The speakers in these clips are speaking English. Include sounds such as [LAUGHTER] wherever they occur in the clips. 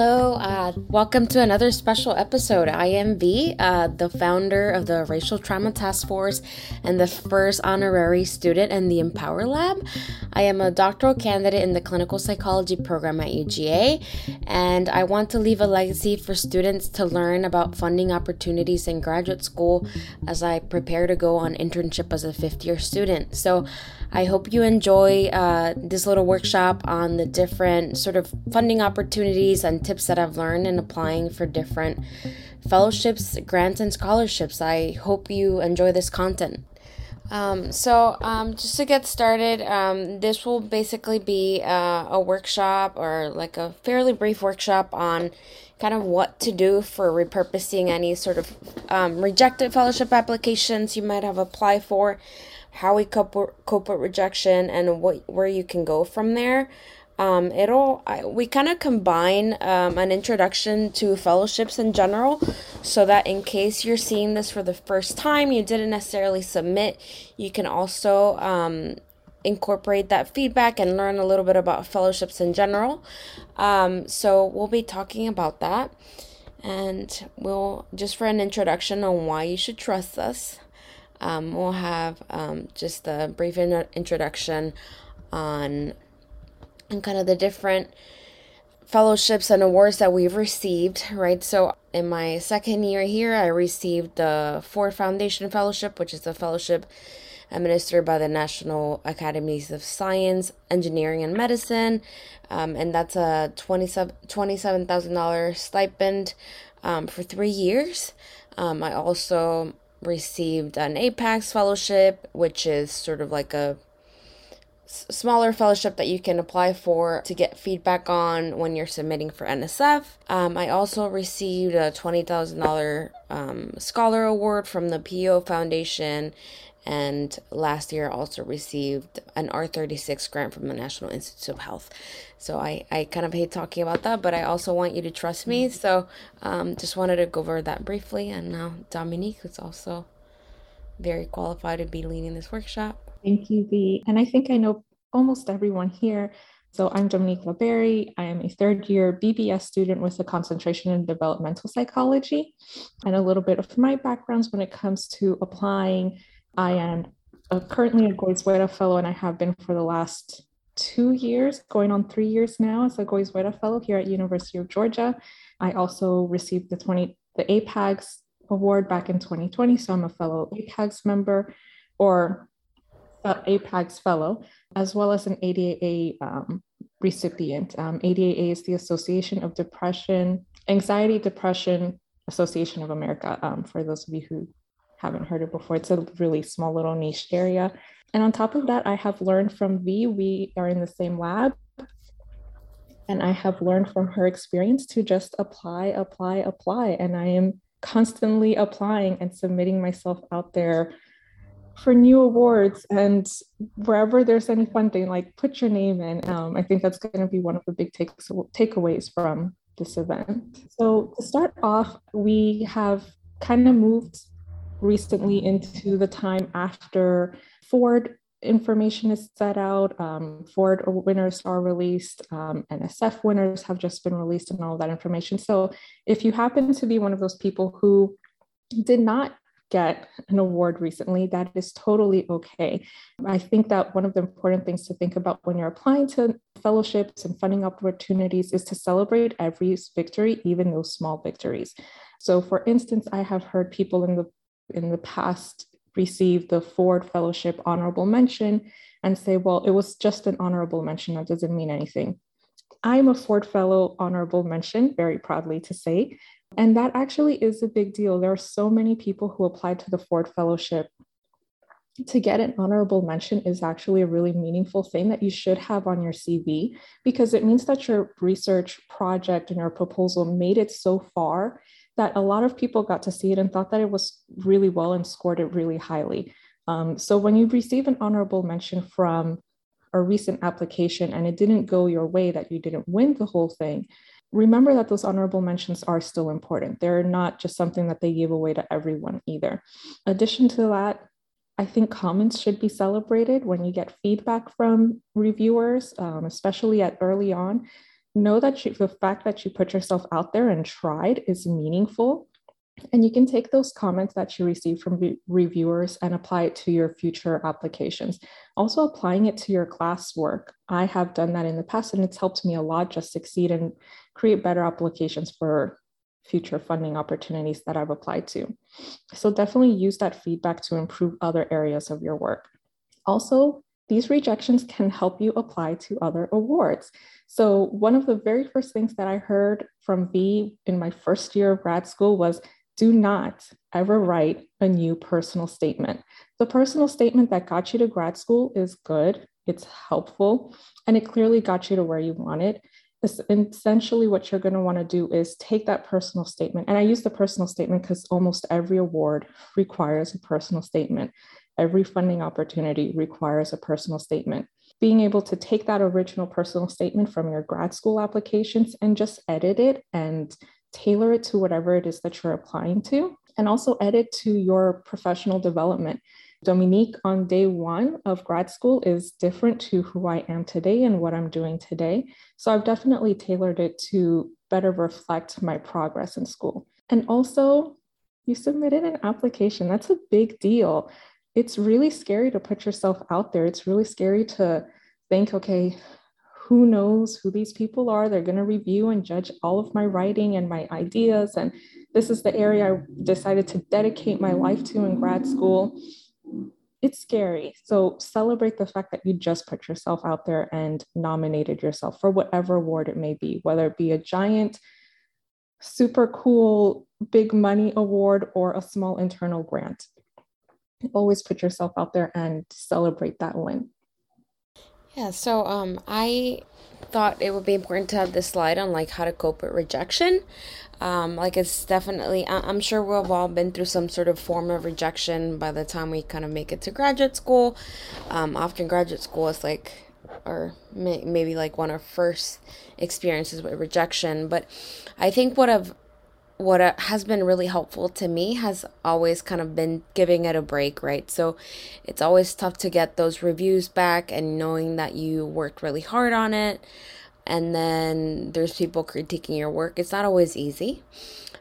Hello, uh, welcome to another special episode. I am V, uh, the founder of the Racial Trauma Task Force and the first honorary student in the Empower Lab. I am a doctoral candidate in the clinical psychology program at UGA, and I want to leave a legacy for students to learn about funding opportunities in graduate school as I prepare to go on internship as a fifth year student. So, I hope you enjoy uh, this little workshop on the different sort of funding opportunities and tips that I've learned in applying for different fellowships, grants, and scholarships. I hope you enjoy this content. Um, so, um, just to get started, um, this will basically be uh, a workshop or like a fairly brief workshop on kind of what to do for repurposing any sort of um, rejected fellowship applications you might have applied for how we cope, cope with rejection and what where you can go from there. Um, it'll I, we kind of combine um, an introduction to fellowships in general so that in case you're seeing this for the first time you didn't necessarily submit you can also um, incorporate that feedback and learn a little bit about fellowships in general. Um, so we'll be talking about that. And we'll just for an introduction on why you should trust us um, we'll have um, just a brief in- introduction on and kind of the different fellowships and awards that we've received, right? So, in my second year here, I received the Ford Foundation Fellowship, which is a fellowship administered by the National Academies of Science, Engineering, and Medicine. Um, and that's a $27,000 stipend um, for three years. Um, I also received an APAGS fellowship, which is sort of like a smaller fellowship that you can apply for to get feedback on when you're submitting for NSF. Um, I also received a $20,000 um, Scholar Award from the P.E.O. Foundation and last year also received an R36 grant from the National Institute of Health. So I, I kind of hate talking about that, but I also want you to trust me. Mm-hmm. So um, just wanted to go over that briefly. And now Dominique is also very qualified to be leading this workshop. Thank you, V. And I think I know almost everyone here. So I'm Dominique LaBerry. I am a third year BBS student with a concentration in developmental psychology. And a little bit of my backgrounds when it comes to applying I am currently a Goizueta Fellow, and I have been for the last two years, going on three years now as a Goizueta Fellow here at University of Georgia. I also received the 20 the APAGS award back in 2020, so I'm a fellow APAGS member or APAGS fellow, as well as an ADAA um, recipient. Um, ADAA is the Association of Depression, Anxiety, Depression Association of America. Um, for those of you who haven't heard it before. It's a really small little niche area. And on top of that, I have learned from V. We are in the same lab. And I have learned from her experience to just apply, apply, apply. And I am constantly applying and submitting myself out there for new awards and wherever there's any funding, like put your name in. Um, I think that's going to be one of the big takes, takeaways from this event. So to start off, we have kind of moved recently into the time after Ford information is set out, um, Ford winners are released, um, NSF winners have just been released, and all that information. So, if you happen to be one of those people who did not get an award recently, that is totally okay. I think that one of the important things to think about when you're applying to fellowships and funding opportunities is to celebrate every victory, even those small victories. So, for instance, I have heard people in the in the past received the Ford Fellowship honorable mention and say, well, it was just an honorable mention. That doesn't mean anything. I'm a Ford Fellow honorable mention, very proudly to say. And that actually is a big deal. There are so many people who applied to the Ford Fellowship. To get an honorable mention is actually a really meaningful thing that you should have on your CV because it means that your research project and your proposal made it so far that a lot of people got to see it and thought that it was really well and scored it really highly. Um, so when you receive an honorable mention from a recent application and it didn't go your way, that you didn't win the whole thing, remember that those honorable mentions are still important. They're not just something that they give away to everyone either. Addition to that, I think comments should be celebrated when you get feedback from reviewers, um, especially at early on know that you, the fact that you put yourself out there and tried is meaningful. And you can take those comments that you receive from re- reviewers and apply it to your future applications. Also, applying it to your classwork. I have done that in the past, and it's helped me a lot just succeed and create better applications for future funding opportunities that I've applied to. So, definitely use that feedback to improve other areas of your work. Also, these rejections can help you apply to other awards. So, one of the very first things that I heard from V in my first year of grad school was do not ever write a new personal statement. The personal statement that got you to grad school is good, it's helpful, and it clearly got you to where you wanted. Essentially, what you're going to want to do is take that personal statement. And I use the personal statement because almost every award requires a personal statement. Every funding opportunity requires a personal statement. Being able to take that original personal statement from your grad school applications and just edit it and tailor it to whatever it is that you're applying to, and also edit to your professional development. Dominique on day one of grad school is different to who I am today and what I'm doing today. So I've definitely tailored it to better reflect my progress in school. And also, you submitted an application. That's a big deal it's really scary to put yourself out there. It's really scary to think, okay, who knows who these people are? They're going to review and judge all of my writing and my ideas. And this is the area I decided to dedicate my life to in grad school. It's scary. So celebrate the fact that you just put yourself out there and nominated yourself for whatever award it may be, whether it be a giant, super cool, big money award or a small internal grant always put yourself out there and celebrate that win. Yeah, so um, I thought it would be important to have this slide on like how to cope with rejection. Um, like it's definitely, I'm sure we've all been through some sort of form of rejection by the time we kind of make it to graduate school. Um, often graduate school is like, or may, maybe like one of first experiences with rejection. But I think what I've what uh, has been really helpful to me has always kind of been giving it a break, right? So it's always tough to get those reviews back and knowing that you worked really hard on it. And then there's people critiquing your work. It's not always easy.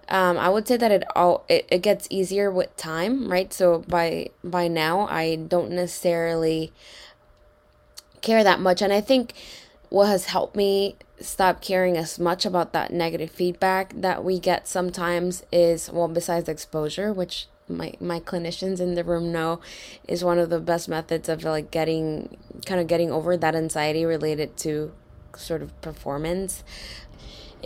Um, I would say that it all it, it gets easier with time, right? So by by now I don't necessarily care that much. And I think what has helped me stop caring as much about that negative feedback that we get sometimes is well besides exposure which my my clinicians in the room know is one of the best methods of like getting kind of getting over that anxiety related to sort of performance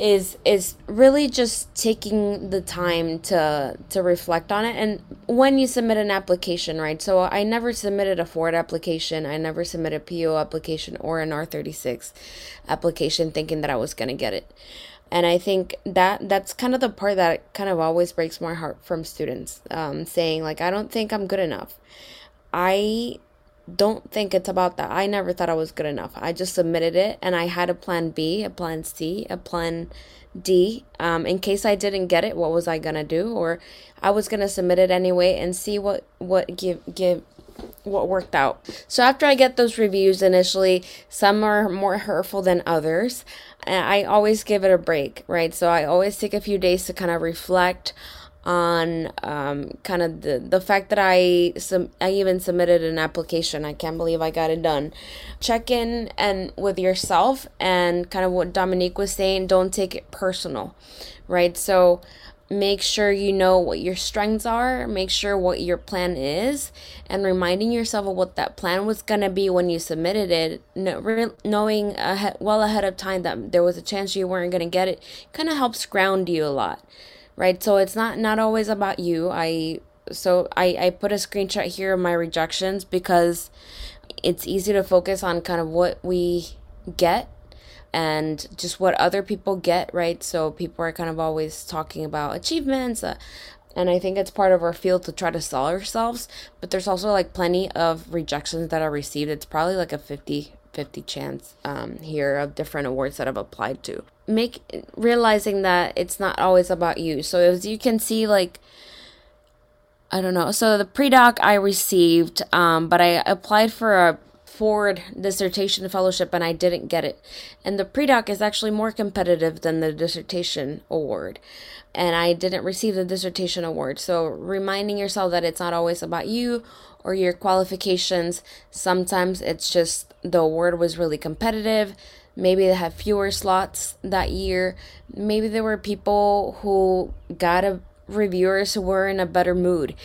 is is really just taking the time to to reflect on it. And when you submit an application right? So i never submitted a ford application. I never submitted a po application or an r36 application thinking that i was going to get it. And i think that that's kind of the part that kind of always breaks my heart from students um, saying like i don't think i'm good enough. I don't think it's about that. I never thought I was good enough. I just submitted it and I had a plan B, a plan C, a plan D. Um, in case I didn't get it, what was I gonna do? Or I was gonna submit it anyway and see what what give give what worked out. So after I get those reviews initially, some are more hurtful than others. I always give it a break, right? So I always take a few days to kind of reflect on um, kind of the, the fact that I sum- I even submitted an application. I can't believe I got it done. Check in and with yourself and kind of what Dominique was saying. Don't take it personal, right? So make sure you know what your strengths are. Make sure what your plan is, and reminding yourself of what that plan was gonna be when you submitted it. knowing ahead, well ahead of time that there was a chance you weren't gonna get it, kind of helps ground you a lot right? So it's not not always about you. I so i i put a screenshot here of my rejections because it's easy to focus on kind of what we get and just what other people get right? So people are kind of always talking about achievements uh, and i think it's part of our field to try to sell ourselves but there's also like plenty of rejections that are received. It's probably like a 50 50 chance um, here of different awards that I've applied to. Make realizing that it's not always about you. So as you can see, like I don't know. So the pre doc I received, um, but I applied for a Ford dissertation fellowship and I didn't get it. And the pre-doc is actually more competitive than the dissertation award. And I didn't receive the dissertation award. So reminding yourself that it's not always about you or your qualifications. Sometimes it's just the award was really competitive. Maybe they had fewer slots that year. Maybe there were people who got a reviewers who were in a better mood.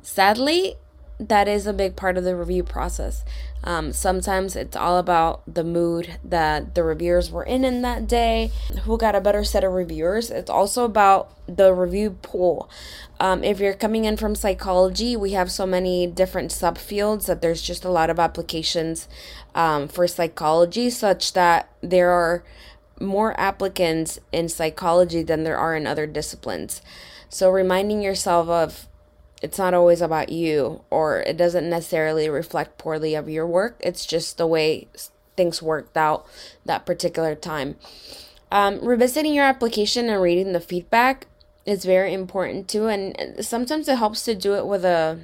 Sadly, that is a big part of the review process. Um, sometimes it's all about the mood that the reviewers were in in that day, who got a better set of reviewers. It's also about the review pool. Um, if you're coming in from psychology, we have so many different subfields that there's just a lot of applications um, for psychology, such that there are more applicants in psychology than there are in other disciplines. So reminding yourself of it's not always about you or it doesn't necessarily reflect poorly of your work. It's just the way things worked out that particular time. Um, revisiting your application and reading the feedback is very important too and sometimes it helps to do it with a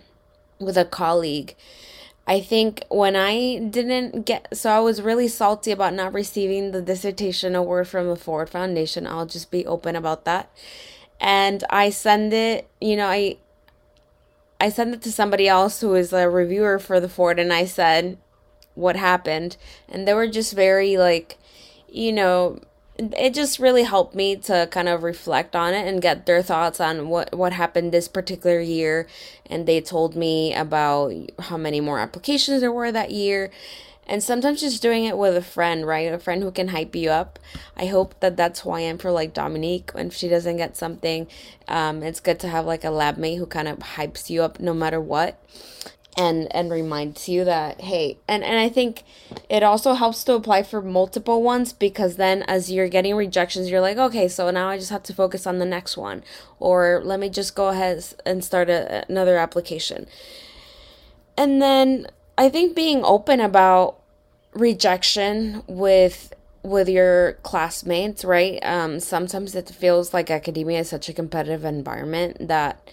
with a colleague. I think when I didn't get, so I was really salty about not receiving the dissertation award from the Ford Foundation. I'll just be open about that. And I send it, you know, I I sent it to somebody else who is a reviewer for the Ford, and I said what happened, and they were just very like, you know, it just really helped me to kind of reflect on it and get their thoughts on what what happened this particular year. And they told me about how many more applications there were that year and sometimes just doing it with a friend, right? A friend who can hype you up. I hope that that's who I am for like Dominique. When she doesn't get something, um, it's good to have like a lab mate who kind of hypes you up no matter what and and reminds you that hey and and i think it also helps to apply for multiple ones because then as you're getting rejections you're like okay so now i just have to focus on the next one or let me just go ahead and start a, another application and then I think being open about rejection with with your classmates, right? Um, sometimes it feels like academia is such a competitive environment that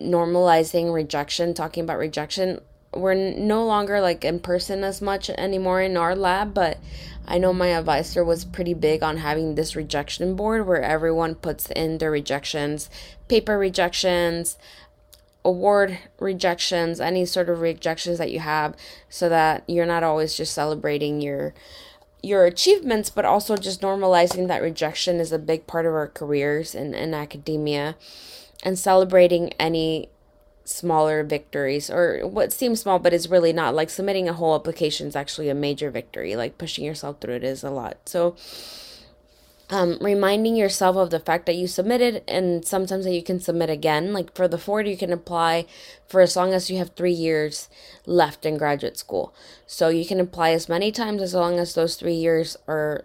normalizing rejection, talking about rejection, we're no longer like in person as much anymore in our lab, but I know my advisor was pretty big on having this rejection board where everyone puts in their rejections, paper rejections, award rejections, any sort of rejections that you have, so that you're not always just celebrating your your achievements, but also just normalizing that rejection is a big part of our careers in, in academia and celebrating any smaller victories or what seems small but is really not like submitting a whole application is actually a major victory like pushing yourself through it is a lot. So um, reminding yourself of the fact that you submitted and sometimes that you can submit again. Like for the Ford, you can apply for as long as you have three years left in graduate school. So you can apply as many times as long as those three years are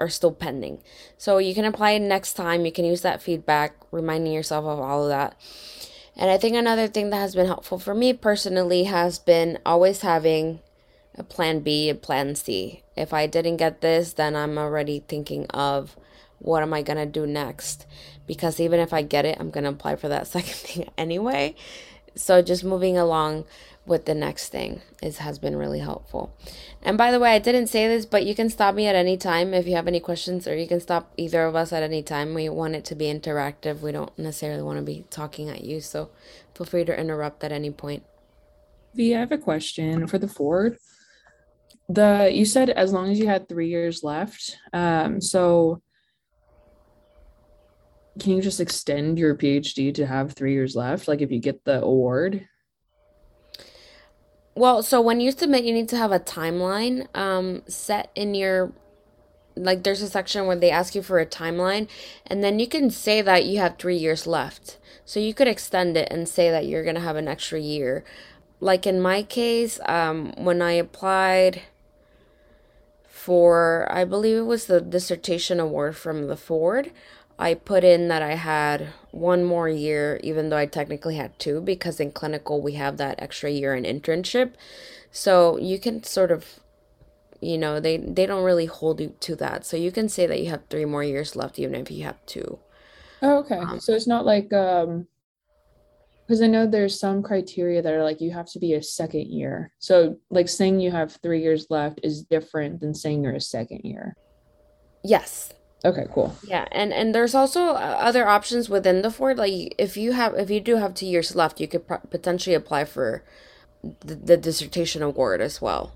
are still pending. So you can apply next time. You can use that feedback, reminding yourself of all of that. And I think another thing that has been helpful for me personally has been always having a plan B, a plan C. If I didn't get this, then I'm already thinking of what am I going to do next? Because even if I get it, I'm going to apply for that [LAUGHS] second thing anyway. So just moving along with the next thing is has been really helpful. And by the way, I didn't say this, but you can stop me at any time if you have any questions or you can stop either of us at any time. We want it to be interactive. We don't necessarily want to be talking at you, so feel free to interrupt at any point. V, I have a question for the Ford the you said as long as you had three years left um so can you just extend your phd to have three years left? Like if you get the award? Well so when you submit you need to have a timeline um set in your like there's a section where they ask you for a timeline and then you can say that you have three years left. So you could extend it and say that you're going to have an extra year. Like in my case um when i applied for, I believe it was the dissertation award from the Ford. I put in that I had one more year, even though I technically had two, because in clinical we have that extra year in internship. So you can sort of, you know, they, they don't really hold you to that. So you can say that you have three more years left, even if you have two. Oh, okay. Um, so it's not like um because I know there's some criteria that are like you have to be a second year. So like saying you have three years left is different than saying you're a second year. Yes. Okay, cool. Yeah, and and there's also uh, other options within the Ford. Like if you have if you do have two years left, you could potentially apply for the, the dissertation award as well.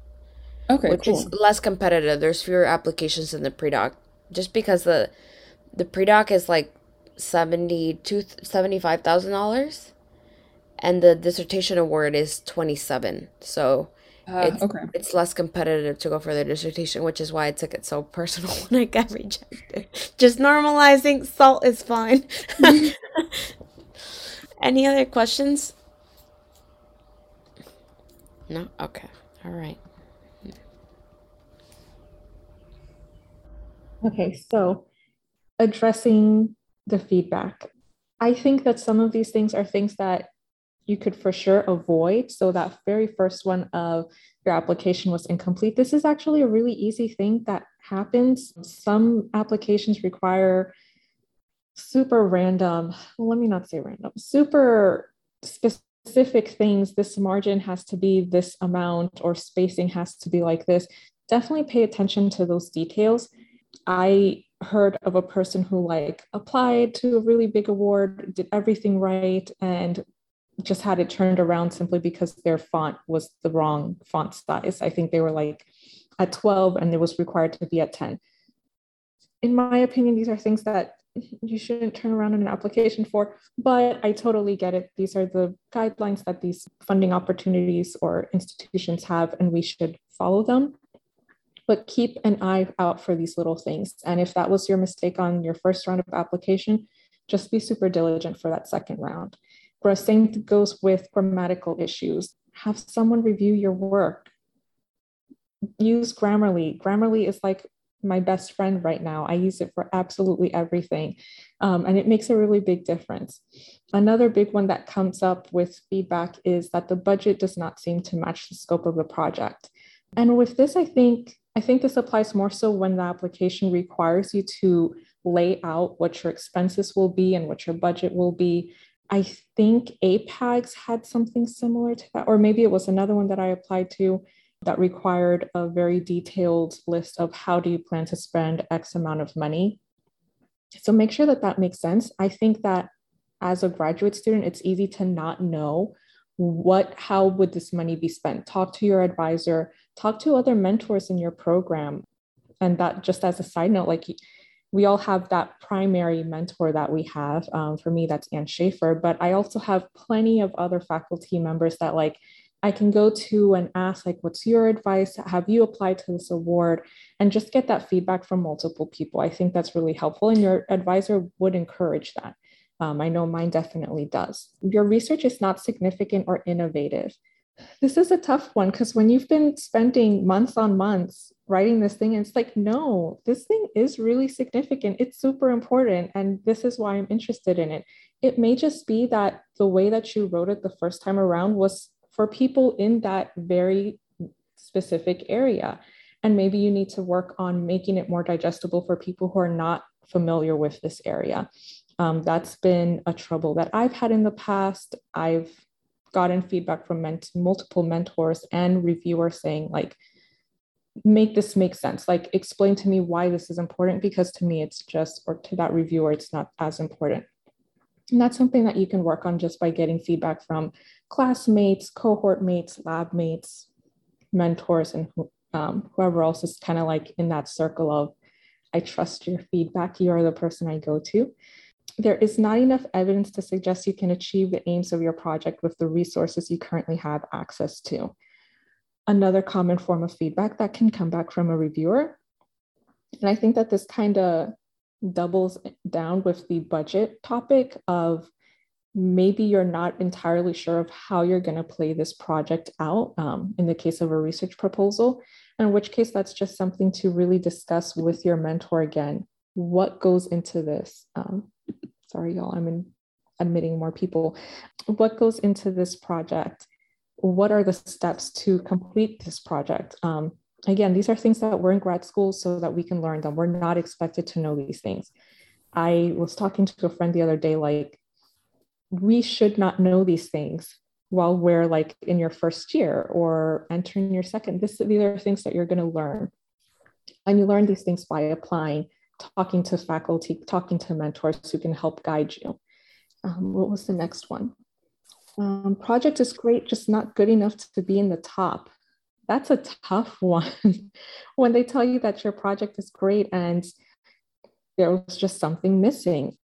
Okay, which cool. is less competitive. There's fewer applications in the pre-doc, just because the the pre-doc is like seventy two seventy five thousand dollars, and the dissertation award is twenty seven. So uh, it's, okay. it's less competitive to go for the dissertation, which is why I took it so personal [LAUGHS] when I got rejected. Just normalizing salt is fine. [LAUGHS] Any other questions? No? Okay. All right. Okay, so addressing the feedback. I think that some of these things are things that you could for sure avoid. So that very first one of your application was incomplete. This is actually a really easy thing that happens. Some applications require super random, let me not say random, super specific things. This margin has to be this amount or spacing has to be like this. Definitely pay attention to those details I heard of a person who like applied to a really big award, did everything right, and just had it turned around simply because their font was the wrong font size. I think they were like at 12 and it was required to be at 10. In my opinion, these are things that you shouldn't turn around in an application for, but I totally get it. These are the guidelines that these funding opportunities or institutions have, and we should follow them but keep an eye out for these little things. And if that was your mistake on your first round of application, just be super diligent for that second round. The same goes with grammatical issues. Have someone review your work. Use Grammarly. Grammarly is like my best friend right now. I use it for absolutely everything, um, and it makes a really big difference. Another big one that comes up with feedback is that the budget does not seem to match the scope of the project. And with this, I think I think this applies more so when the application requires you to lay out what your expenses will be and what your budget will be. I think APAGS had something similar to that, or maybe it was another one that I applied to that required a very detailed list of how do you plan to spend X amount of money. So make sure that that makes sense. I think that as a graduate student, it's easy to not know what how would this money be spent talk to your advisor talk to other mentors in your program and that just as a side note like we all have that primary mentor that we have um, for me that's ann schaefer but i also have plenty of other faculty members that like i can go to and ask like what's your advice have you applied to this award and just get that feedback from multiple people i think that's really helpful and your advisor would encourage that um, I know mine definitely does. Your research is not significant or innovative. This is a tough one because when you've been spending months on months writing this thing, it's like, no, this thing is really significant. It's super important. And this is why I'm interested in it. It may just be that the way that you wrote it the first time around was for people in that very specific area. And maybe you need to work on making it more digestible for people who are not familiar with this area. Um, that's been a trouble that I've had in the past. I've gotten feedback from ment- multiple mentors and reviewers saying, like, make this make sense. Like, explain to me why this is important because to me, it's just, or to that reviewer, it's not as important. And that's something that you can work on just by getting feedback from classmates, cohort mates, lab mates, mentors, and um, whoever else is kind of like in that circle of, I trust your feedback. You are the person I go to there is not enough evidence to suggest you can achieve the aims of your project with the resources you currently have access to. Another common form of feedback that can come back from a reviewer. And I think that this kind of doubles down with the budget topic of maybe you're not entirely sure of how you're going to play this project out um, in the case of a research proposal, in which case that's just something to really discuss with your mentor again. What goes into this? Um, sorry, y'all, I'm in, admitting more people. What goes into this project? What are the steps to complete this project? Um, again, these are things that we're in grad school so that we can learn them. We're not expected to know these things. I was talking to a friend the other day, like, we should not know these things while we're like in your first year or entering your second. This, these are things that you're going to learn. And you learn these things by applying, talking to faculty, talking to mentors who can help guide you. Um, what was the next one? Um, project is great, just not good enough to be in the top. That's a tough [LAUGHS] one. when they tell you that your project is great and there was just something missing.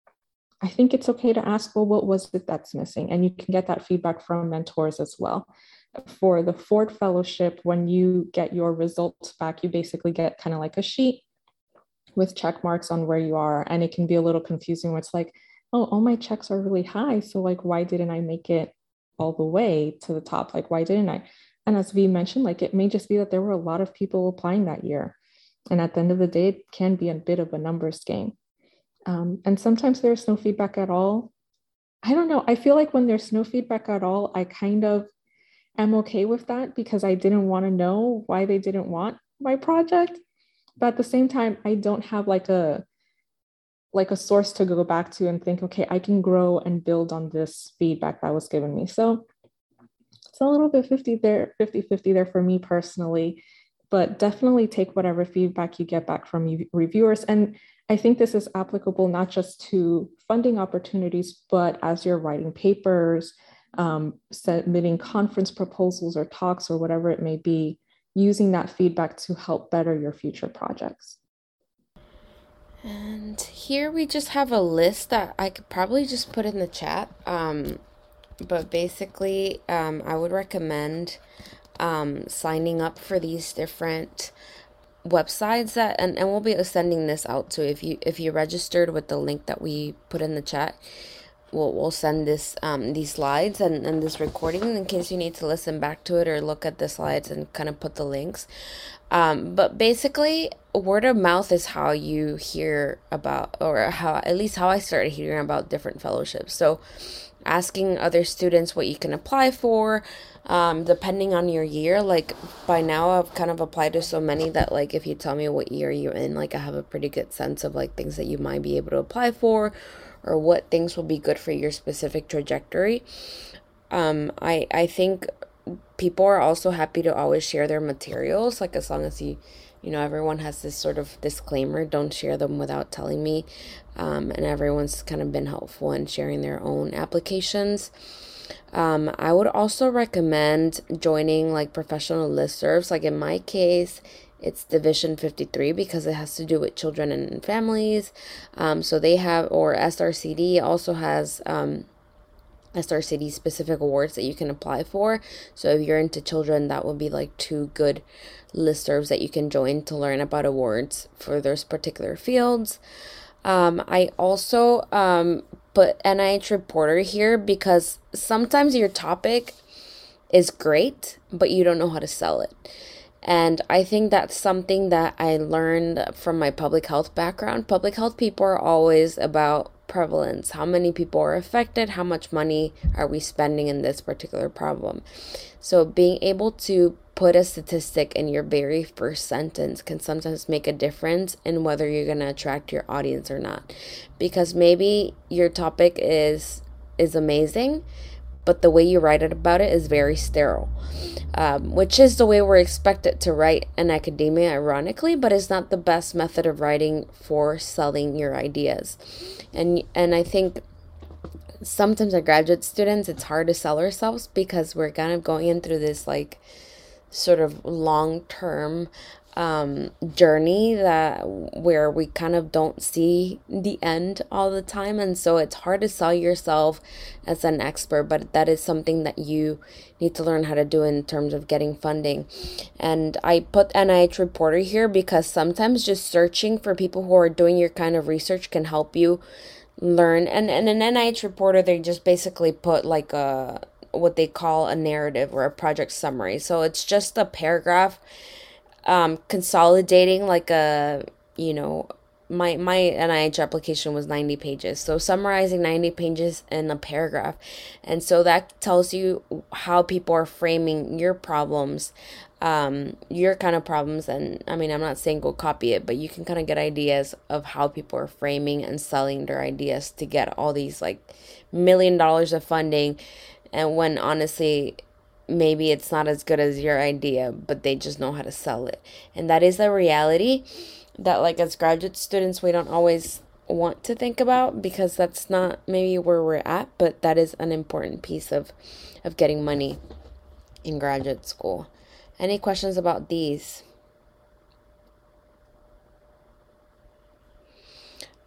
I think it's okay to ask, well, what was it that's missing? And you can get that feedback from mentors as well. For the Ford Fellowship, when you get your results back, you basically get kind of like a sheet with check marks on where you are. And it can be a little confusing where it's like, oh, all my checks are really high. So, like, why didn't I make it all the way to the top? Like, why didn't I? And as we mentioned, like, it may just be that there were a lot of people applying that year. And at the end of the day, it can be a bit of a numbers game. Um, and sometimes there's no feedback at all. I don't know. I feel like when there's no feedback at all, I kind of am okay with that because I didn't want to know why they didn't want my project. But at the same time, I don't have like a like a source to go back to and think, okay, I can grow and build on this feedback that was given me. So it's a little bit 50 there, 50 50 there for me personally, but definitely take whatever feedback you get back from reviewers. And I think this is applicable not just to funding opportunities, but as you're writing papers, um, submitting conference proposals or talks or whatever it may be, using that feedback to help better your future projects. And here we just have a list that I could probably just put in the chat. Um, but basically, um, I would recommend um, signing up for these different websites that and, and we'll be sending this out to if you if you registered with the link that we put in the chat we'll, we'll send this um these slides and, and this recording in case you need to listen back to it or look at the slides and kind of put the links um but basically word of mouth is how you hear about or how at least how i started hearing about different fellowships so asking other students what you can apply for um, depending on your year. Like by now, I've kind of applied to so many that like if you tell me what year you're in, like I have a pretty good sense of like things that you might be able to apply for, or what things will be good for your specific trajectory. Um, I I think people are also happy to always share their materials, like as long as you you know everyone has this sort of disclaimer don't share them without telling me um, and everyone's kind of been helpful in sharing their own applications um, I would also recommend joining like professional listservs. Like in my case, it's Division 53 because it has to do with children and families. Um, so they have, or SRCD also has um, SRCD specific awards that you can apply for. So if you're into children, that would be like two good listservs that you can join to learn about awards for those particular fields. Um, I also um, put NIH reporter here because sometimes your topic is great, but you don't know how to sell it. And I think that's something that I learned from my public health background. Public health people are always about prevalence? How many people are affected, how much money are we spending in this particular problem. So, being able to put a statistic in your very first sentence can sometimes make a difference in whether you're going to attract your audience or not. Because maybe your topic is is amazing but the way you write it about it is very sterile um, which is the way we're expected to write in academia ironically but it's not the best method of writing for selling your ideas. And and i think sometimes our graduate students it's hard to sell ourselves because we're kind of going in through this like sort of long term um, journey that where we kind of don't see the end all the time. And so it's hard to sell yourself as an expert but that is something that you need to learn how to do in terms of getting funding. And i put nih reporter here because sometimes just searching for people who are doing your kind of research can help you learn. And, and an nih reporter they just basically put like a what they call a narrative or a project summary. So it's just a paragraph um, consolidating like a, you know, my my NIH application was 90 pages. So summarizing 90 pages in a paragraph. And so that tells you how people are framing your problems, um, your kind of problems. And I mean, I'm not saying go copy it, but you can kind of get ideas of how people are framing and selling their ideas to get all these like million dollars of funding. And when honestly, maybe it's not as good as your idea, but they just know how to sell it. And that is the reality that like as graduate students we don't always want to think about because that's not maybe where we're at but that is an important piece of of getting money in graduate school any questions about these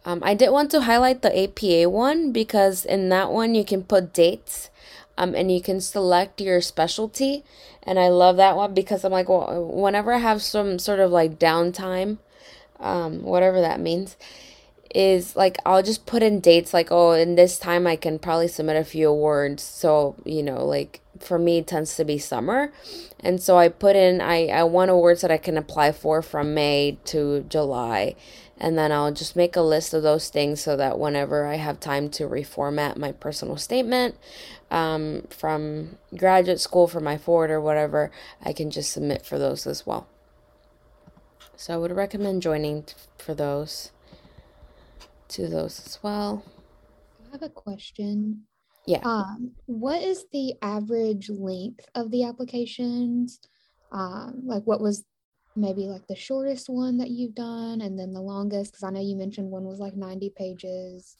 um, I did want to highlight the APA one because in that one you can put dates um, and you can select your specialty. And I love that one because I'm like, well, whenever I have some sort of like downtime, um, whatever that means, is like I'll just put in dates like, oh, in this time I can probably submit a few awards. So, you know, like for me it tends to be summer. And so I put in I, I want awards that I can apply for from May to July. And then I'll just make a list of those things so that whenever I have time to reformat my personal statement um, from graduate school for my Ford or whatever, I can just submit for those as well. So I would recommend joining for those, to those as well. I have a question. Yeah. Um, what is the average length of the applications? Um, like what was maybe like the shortest one that you've done and then the longest? Because I know you mentioned one was like 90 pages.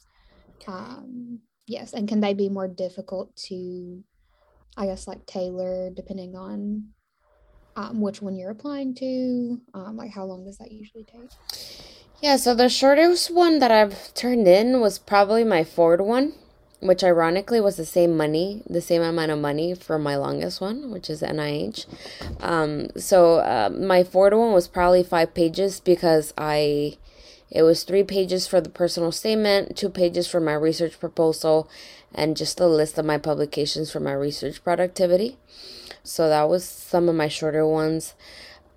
Um, yes, and can they be more difficult to, I guess, like tailor depending on um, which one you're applying to? Um, like, how long does that usually take? Yeah, so the shortest one that I've turned in was probably my Ford one, which ironically was the same money, the same amount of money for my longest one, which is NIH. Um, so uh, my Ford one was probably five pages because I, it was three pages for the personal statement, two pages for my research proposal, and just a list of my publications for my research productivity. So that was some of my shorter ones.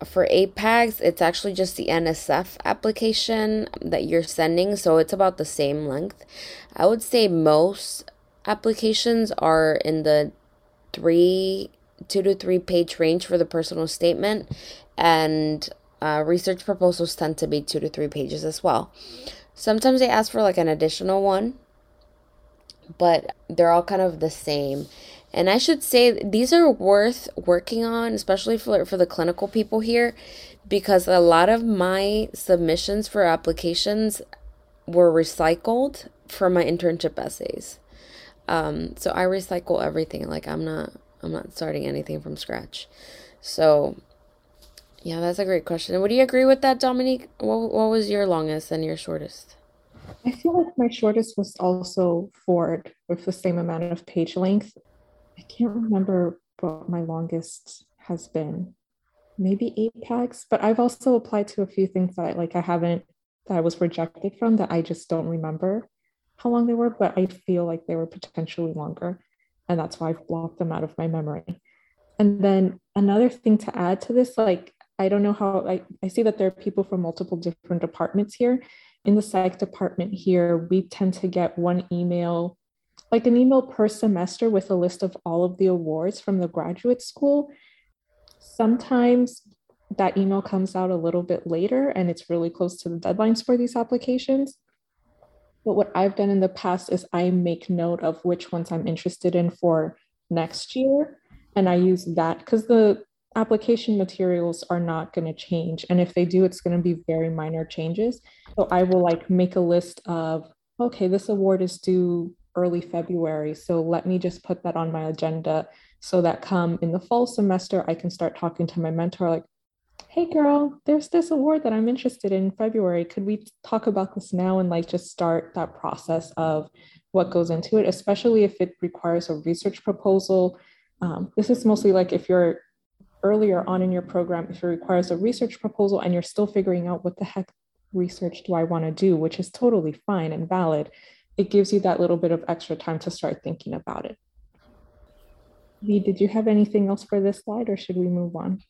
For APAGS, it's actually just the NSF application that you're sending, so it's about the same length. I would say most applications are in the three, two to three page range for the personal statement, and uh, research proposals tend to be two to three pages as well. Sometimes they ask for like an additional one, but they're all kind of the same. And I should say these are worth working on, especially for, for the clinical people here, because a lot of my submissions for applications were recycled from my internship essays. Um, so I recycle everything. Like I'm not I'm not starting anything from scratch. So yeah, that's a great question. Would you agree with that, Dominique? What what was your longest and your shortest? I feel like my shortest was also Ford with the same amount of page length. I can't remember what my longest has been. Maybe APAGS, but I've also applied to a few things that I like I haven't that I was rejected from that I just don't remember how long they were, but I feel like they were potentially longer. And that's why I've blocked them out of my memory. And then another thing to add to this, like I don't know how I, I see that there are people from multiple different departments here. In the psych department here, we tend to get one email like an email per semester with a list of all of the awards from the graduate school. Sometimes that email comes out a little bit later and it's really close to the deadlines for these applications. But what I've done in the past is I make note of which ones I'm interested in for next year. And I use that because the application materials are not going to change. And if they do, it's going to be very minor changes. So I will like make a list of, okay, this award is due early February. So let me just put that on my agenda so that come in the fall semester, I can start talking to my mentor like, hey girl, there's this award that I'm interested in February. Could we talk about this now and like just start that process of what goes into it, especially if it requires a research proposal. Um, this is mostly like if you're earlier on in your program, if it requires a research proposal and you're still figuring out what the heck research do I want to do, which is totally fine and valid it gives you that little bit of extra time to start thinking about it. V, did you have anything else for this slide or should we move on?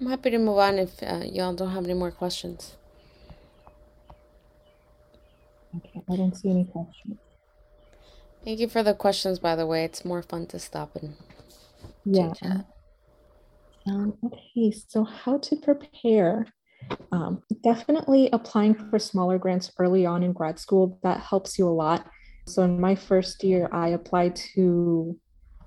I'm happy to move on if uh, y'all don't have any more questions. Okay, I don't see any questions. Thank you for the questions, by the way. It's more fun to stop and yeah. Um, okay, so how to prepare? Um, definitely applying for smaller grants early on in grad school, that helps you a lot. So in my first year, I applied to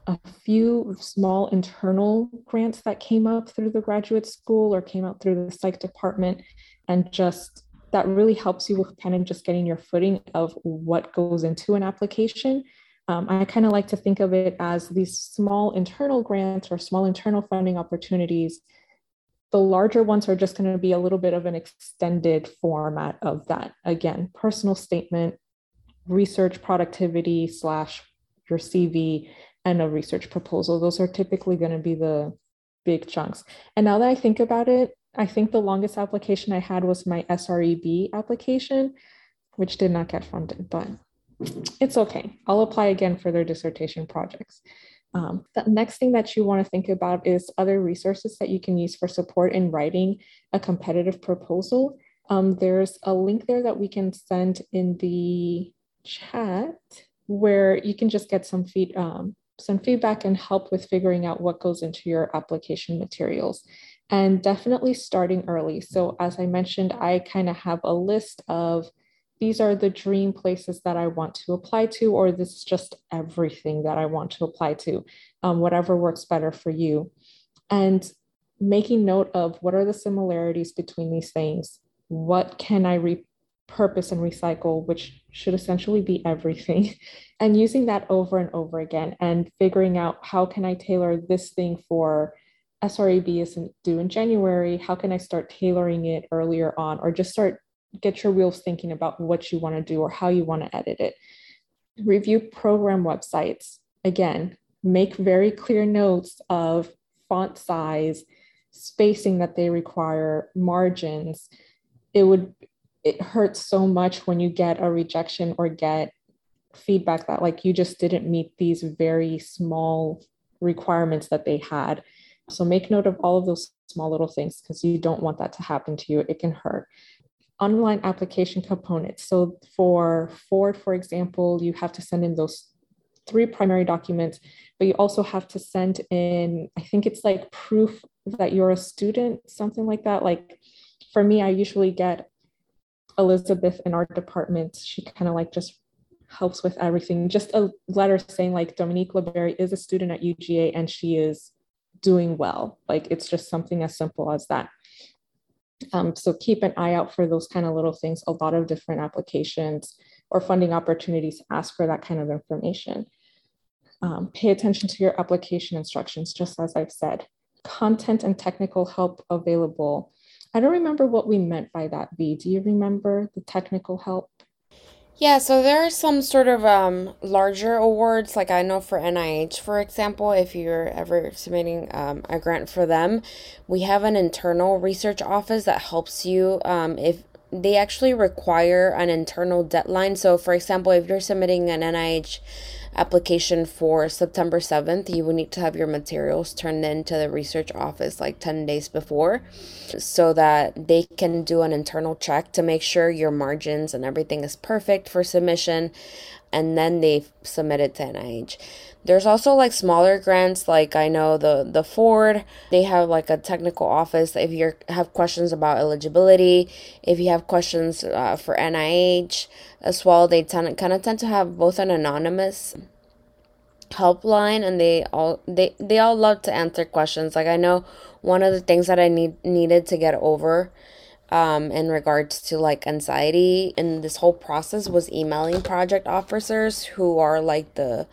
a few small internal grants that came up through the graduate school or came out through the psych department and just that really helps you with kind of just getting your footing of what goes into an application um, i kind of like to think of it as these small internal grants or small internal funding opportunities the larger ones are just going to be a little bit of an extended format of that again personal statement research productivity slash your cv and a research proposal. Those are typically going to be the big chunks. And now that I think about it, I think the longest application I had was my SREB application, which did not get funded, but it's okay. I'll apply again for their dissertation projects. Um, the next thing that you want to think about is other resources that you can use for support in writing a competitive proposal. Um, there's a link there that we can send in the chat where you can just get some feed, um, some feedback and help with figuring out what goes into your application materials and definitely starting early. So, as I mentioned, I kind of have a list of these are the dream places that I want to apply to, or this is just everything that I want to apply to, um, whatever works better for you. And making note of what are the similarities between these things? What can I repurpose and recycle, which should essentially be everything, [LAUGHS] and using that over and over again and figuring out how can I tailor this thing for SREB isn't due in January. How can I start tailoring it earlier on, or just start get your wheels thinking about what you want to do or how you want to edit it? Review program websites. Again, make very clear notes of font size, spacing that they require, margins. It would it hurts so much when you get a rejection or get feedback that like you just didn't meet these very small requirements that they had so make note of all of those small little things because you don't want that to happen to you it can hurt online application components so for ford for example you have to send in those three primary documents but you also have to send in i think it's like proof that you're a student something like that like for me i usually get Elizabeth in our department, she kind of like just helps with everything. Just a letter saying like Dominique LeBerry is a student at UGA and she is doing well. Like it's just something as simple as that. Um, so keep an eye out for those kind of little things. A lot of different applications or funding opportunities ask for that kind of information. Um, pay attention to your application instructions, just as I've said. Content and technical help available. I don't remember what we meant by that, V. Do you remember the technical help? Yeah, so there are some sort of um, larger awards, like I know for NIH, for example, if you're ever submitting um, a grant for them, we have an internal research office that helps you um, if they actually require an internal deadline. So, for example, if you're submitting an NIH application for September 7th, you will need to have your materials turned in to the research office like 10 days before so that they can do an internal check to make sure your margins and everything is perfect for submission and then they submit it to NIH. There's also like smaller grants, like I know the the Ford, they have like a technical office. If you have questions about eligibility, if you have questions uh, for NIH as well, they tend kind of tend to have both an anonymous helpline and they all they they all love to answer questions. Like I know one of the things that I need needed to get over um, in regards to like anxiety. And this whole process was emailing project officers who are like the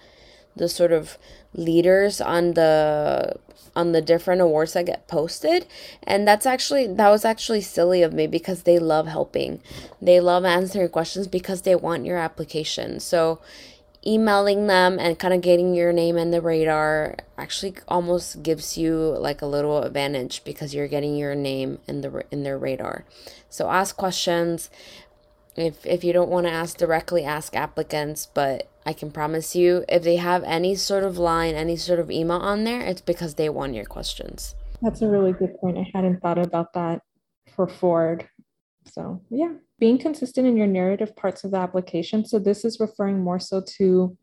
the sort of leaders on the on the different awards that get posted. And that's actually that was actually silly of me because they love helping. They love answering questions because they want your application. So emailing them and kind of getting your name in the radar actually almost gives you like a little advantage because you're getting your name in the in their radar so ask questions if if you don't want to ask directly ask applicants but I can promise you, if they have any sort of line, any sort of email on there, it's because they want your questions. That's a really good point. I hadn't thought about that for Ford. So, yeah, being consistent in your narrative parts of the application. So this is referring more so to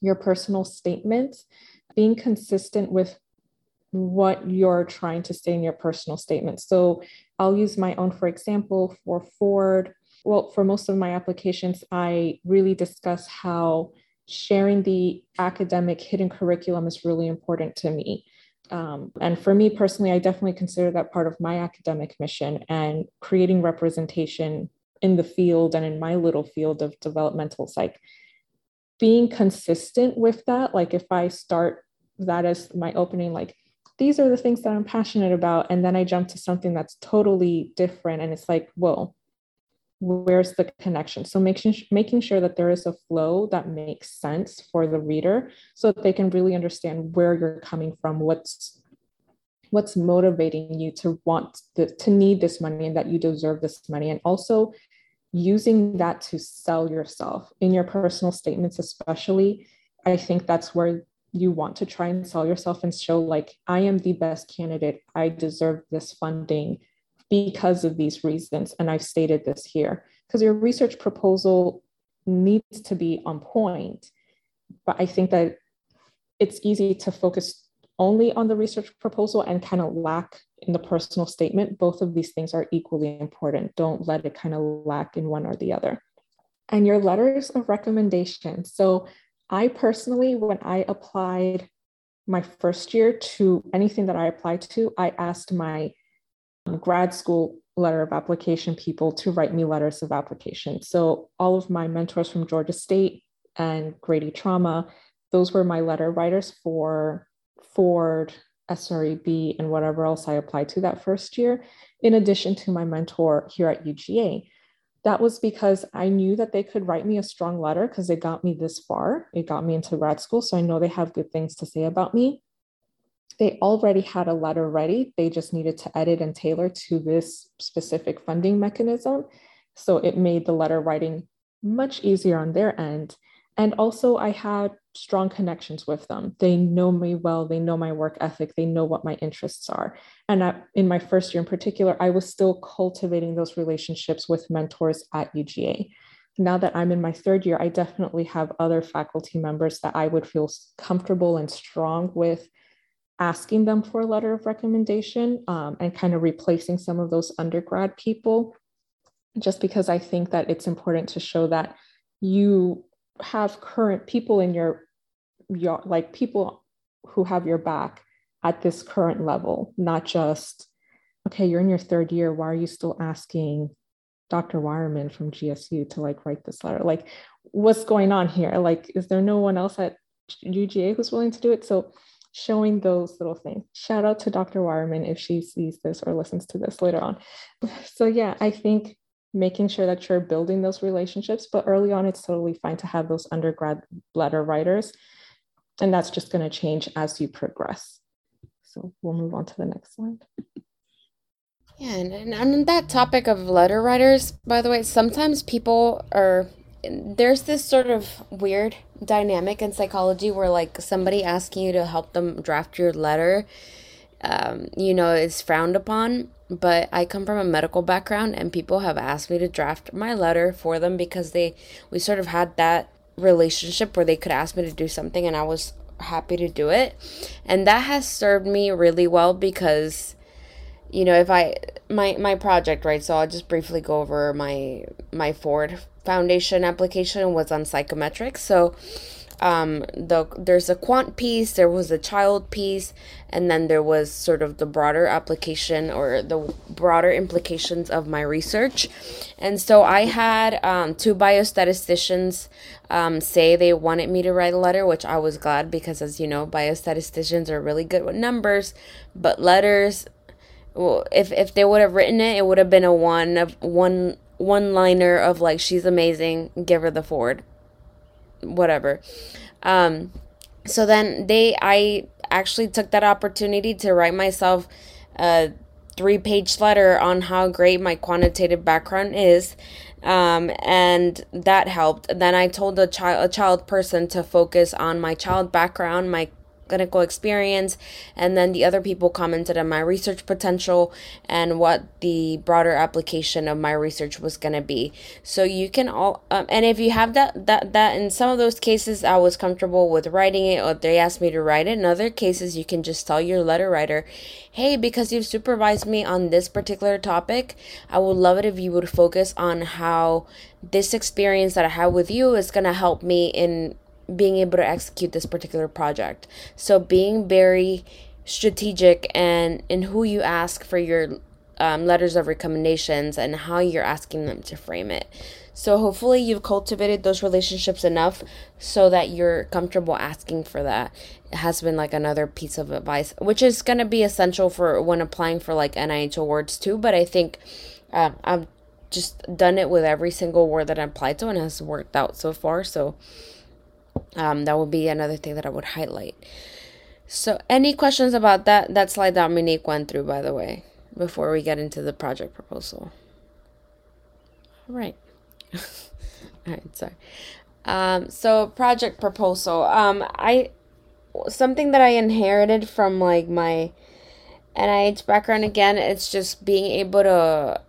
your personal statements, being consistent with what you're trying to say in your personal statement. So I'll use my own, for example, for Ford. Well, for most of my applications, I really discuss how sharing the academic hidden curriculum is really important to me. Um, and for me personally, I definitely consider that part of my academic mission and creating representation in the field and in my little field of developmental psych. Being consistent with that, like if I start that as my opening, like these are the things that I'm passionate about, and then I jump to something that's totally different, and it's like, whoa, where's the connection? So making making sure that there is a flow that makes sense for the reader so that they can really understand where you're coming from what's what's motivating you to want the, to need this money and that you deserve this money. And also using that to sell yourself. In your personal statements especially i think that's where you want to try and sell yourself and show like i am the best candidate. I deserve this funding because of these reasons. And I've stated this here because your research proposal needs to be on point. But I think that it's easy to focus only on the research proposal and kind of lack in the personal statement. Both of these things are equally important. Don't let it kind of lack in one or the other. And your letters of recommendation. So, I personally, when I applied my first year to anything that I applied to, I asked my grad school letter of application people to write me letters of application. So all of my mentors from Georgia State and Grady Trauma, those were my letter writers for Ford, SREB, and whatever else I applied to that first year, in addition to my mentor here at UGA. That was because I knew that they could write me a strong letter because it got me this far. It got me into grad school. So I know they have good things to say about me they already had a letter ready. They just needed to edit and tailor to this specific funding mechanism. So it made the letter writing much easier on their end. And also, I had strong connections with them. They know me well, they know my work ethic, they know what my interests are. And I, in my first year in particular, I was still cultivating those relationships with mentors at UGA. Now that I'm in my third year, I definitely have other faculty members that I would feel comfortable and strong with asking them for a letter of recommendation um, and kind of replacing some of those undergrad people, just because I think that it's important to show that you have current people in your, your like people who have your back at this current level, not just, okay, you're in your third year. Why are you still asking Dr. Wireman from GSU to like write this letter? Like, what's going on here? Like, is there no one else at UGA who's willing to do it? So showing those little things. Shout out to Dr. Wireman if she sees this or listens to this later on. [LAUGHS] So, yeah, I think making sure that you're building those relationships, but early on, it's totally fine to have those undergrad letter writers. And that's just going to change as you progress. So, we'll move on to the next slide. Yeah, and, and on that topic of letter writers, by the way, sometimes people are there's this sort of weird dynamic in psychology where like somebody asking you to help them draft your letter um, you know is frowned upon. But i come from a medical background and people have asked me to draft my letter for them because they we sort of had that relationship where they could ask me to do something and i was happy to do it. And that has served me really well because you know if i my my project right so i'll just briefly go over my my ford foundation application was on psychometrics. So um, the there's a quant piece, there was a child piece, and then there was sort of the broader application or the broader implications of my research. And so I had um, two biostatisticians um, say they wanted me to write a letter, which I was glad because, as you know, biostatisticians are really good with numbers, but letters. Well, if if they would have written it, it would have been a one of one one liner of like she's amazing give her the ford. Whatever. Um so then they i actually took that opportunity to write myself a three page letter on how great my quantitative background is um, and that helped. Then i told a child a child person to focus on my child background my clinical experience and then the other people commented on my research potential and what the broader application of my research was going to be. So you can all um, and if you have that that that in some of those cases i was comfortable with writing it or they asked me to write it. In other cases you can just tell your letter writer hey because you've supervised me on this particular topic i would love it if you would focus on how this experience that i have with you is going to help me in being able to execute this particular project. So being very strategic and in who you ask for your um, letters of recommendations and how you're asking them to frame it. So hopefully you've cultivated those relationships enough so that you're comfortable asking for that. It has been like another piece of advice, which is going to be essential for when applying for like NIH awards too. But I think uh, I've just done it with every single award that I applied to and has worked out so far. So um, that would be another thing that I would highlight. So, any questions about that? That slide that Dominique went through, by the way, before we get into the project proposal. All right. [LAUGHS] All right, sorry. Um, so project proposal. Um, I something that I inherited from like my NIH background again. It's just being able to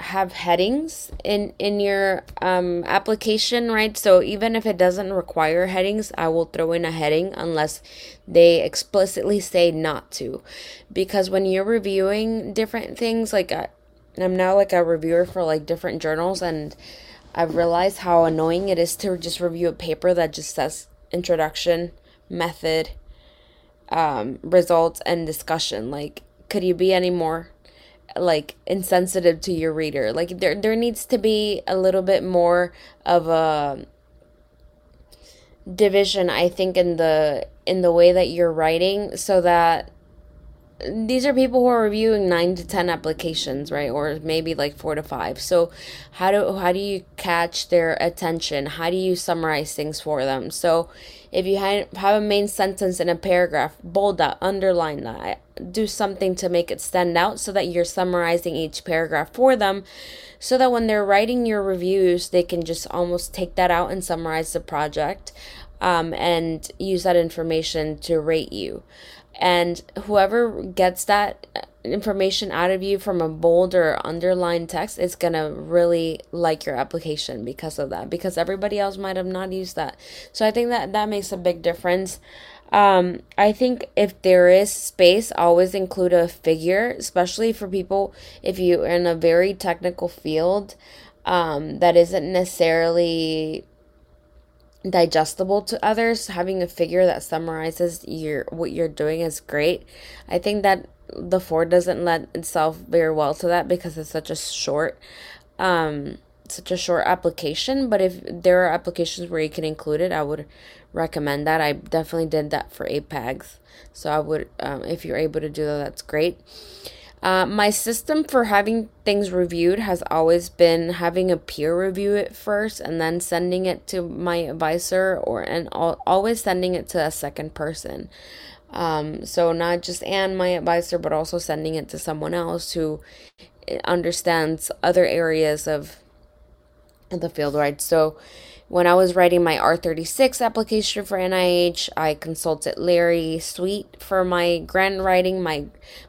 have headings in in your um, application right? So even if it doesn't require headings i will throw in a heading unless they explicitly say not to. Because when you're reviewing different things like I, i'm now like a reviewer for like different journals and i've realized how annoying it is to just review a paper that just says introduction method um, results and discussion. Like could you be any more like insensitive to your reader. Like there there needs to be a little bit more of a division I think in the in the way that you're writing so that these are people who are reviewing 9 to 10 applications right? Or maybe like 4 to 5 so how do how do you catch their attention? How do you summarize things for them? So if you have a main sentence in a paragraph bold that underline that. Do something to make it stand out so that you're summarizing each paragraph for them so that when they're writing your reviews they can just almost take that out and summarize the project um, and use that information to rate you and whoever gets that information out of you from a bold or underlined text is going to really like your application because of that because everybody else might have not used that. So i think that that makes a big difference. Um, I think if there is space, always include a figure, especially for people if you're in a very technical field um, that isn't necessarily digestible to others. Having a figure that summarizes your what you're doing is great. I think that the Ford doesn't lend itself very well to that because it's such a short um such a short application but if there are applications where you can include it i would recommend that. I definitely did that for APAGS. So I would, um, if you're able to do that, that's great. Uh, my system for having things reviewed has always been having a peer review it first and then sending it to my advisor or and al- always sending it to a second person. Um, so not just and my advisor, but also sending it to someone else who understands other areas of the field, right? So when I was writing my R36 application for NIH, I consulted Larry Sweet for my grant writing, my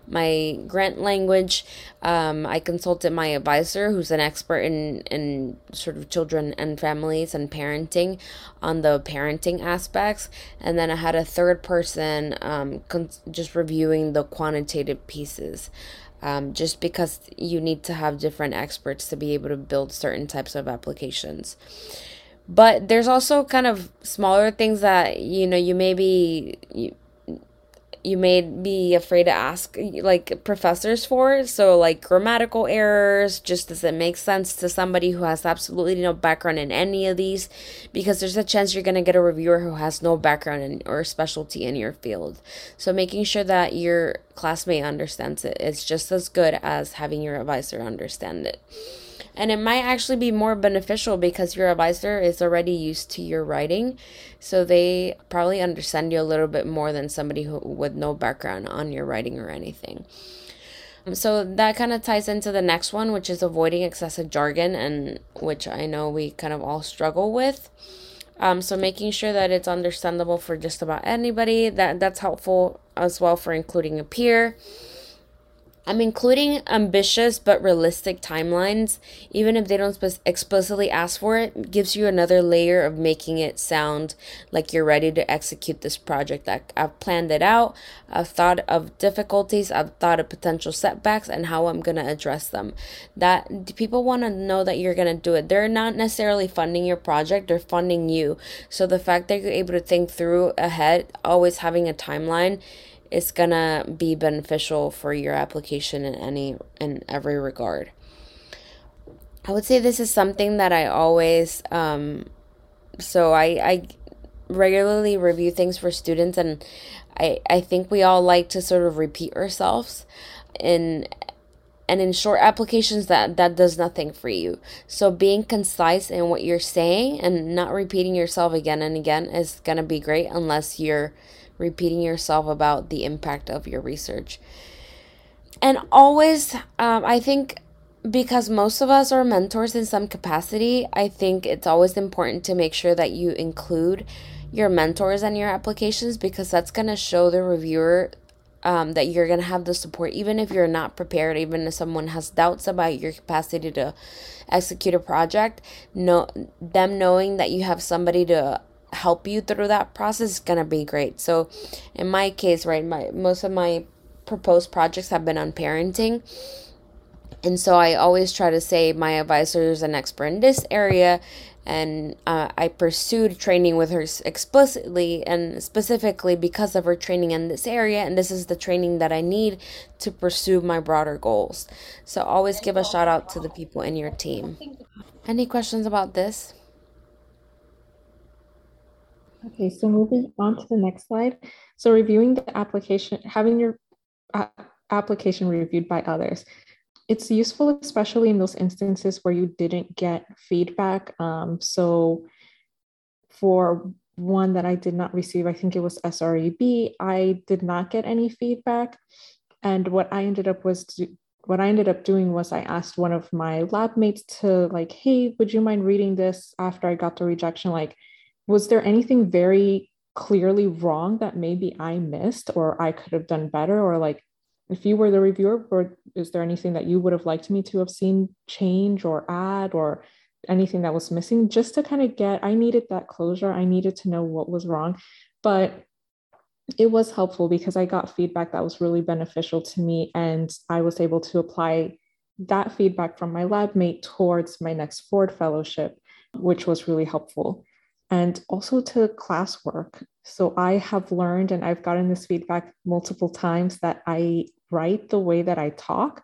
my grant language. Um, I consulted my advisor, who's an expert in in sort of children and families and parenting, on the parenting aspects, and then I had a third person um, just reviewing the quantitative pieces. Um, just because you need to have different experts to be able to build certain types of applications but there's also kind of smaller things that you know you may be you, you may be afraid to ask like professors for. So like grammatical errors just does it make sense to somebody who has absolutely no background in any of these? Because there's a chance you're going to get a reviewer who has no background in, or specialty in your field. So making sure that your classmate understands it is just as good as having your advisor understand it and it might actually be more beneficial because your advisor is already used to your writing. So they probably understand you a little bit more than somebody who with no background on your writing or anything. Um, so that kind of ties into the next one which is avoiding excessive jargon and which i know we kind of all struggle with. Um, so making sure that it's understandable for just about anybody that that's helpful as well for including a peer. I'm including ambitious but realistic timelines, even if they don't explicitly ask for it, gives you another layer of making it sound like you're ready to execute this project. That I've planned it out, I've thought of difficulties, I've thought of potential setbacks and how I'm gonna address them. That people want to know that you're gonna do it. They're not necessarily funding your project; they're funding you. So the fact that you're able to think through ahead, always having a timeline it's gonna be beneficial for your application in any in every regard. I would say this is something that I always um, so I I regularly review things for students and I I think we all like to sort of repeat ourselves in and in short applications that that does nothing for you so being concise in what you're saying and not repeating yourself again and again is going to be great unless you're repeating yourself about the impact of your research. And always, um, I think because most of us are mentors in some capacity, I think it's always important to make sure that you include your mentors and your applications because that's going to show the reviewer um, that you're going to have the support, even if you're not prepared, even if someone has doubts about your capacity to execute a project. No, them knowing that you have somebody to help you through that process is going to be great. So in my case, right, my most of my proposed projects have been on parenting. And so I always try to say my advisor is an expert in this area and uh, I pursued training with her explicitly and specifically because of her training in this area, and this is the training that I need to pursue my broader goals. So always give a shout out to the people in your team. Any questions about this? Okay, so moving on to the next slide. So reviewing the application, having your uh, application reviewed by others. It's useful, especially in those instances where you didn't get feedback. Um, so for one that I did not receive, I think it was SREB, I did not get any feedback. And what I ended up was what I ended up doing was I asked one of my lab mates to like, hey, would you mind reading this after I got the rejection? Like, was there anything very clearly wrong that maybe I missed or I could have done better? Or like, if you were the reviewer, or is there anything that you would have liked me to have seen change or add or anything that was missing? Just to kind of get, I needed that closure. I needed to know what was wrong. But it was helpful because I got feedback that was really beneficial to me. And I was able to apply that feedback from my lab mate towards my next Ford fellowship, which was really helpful and also to classwork. So I have learned, and I've gotten this feedback multiple times, that I write the way that I talk,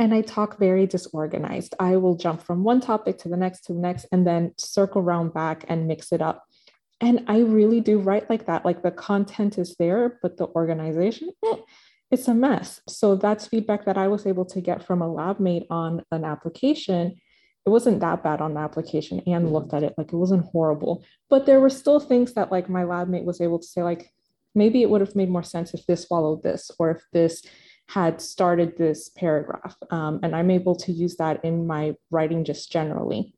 and I talk very disorganized. I will jump from one topic to the next to the next, and then circle around back and mix it up. And I really do write like that. Like the content is there, but the organization, eh, it's a mess. So that's feedback that I was able to get from a lab mate on an application it wasn't that bad on the application and mm-hmm. looked at it like it wasn't horrible. But there were still things that like my lab mate was able to say like maybe it would have made more sense if this followed this or if this had started this paragraph. Um, and i'm able to use that in my writing just generally.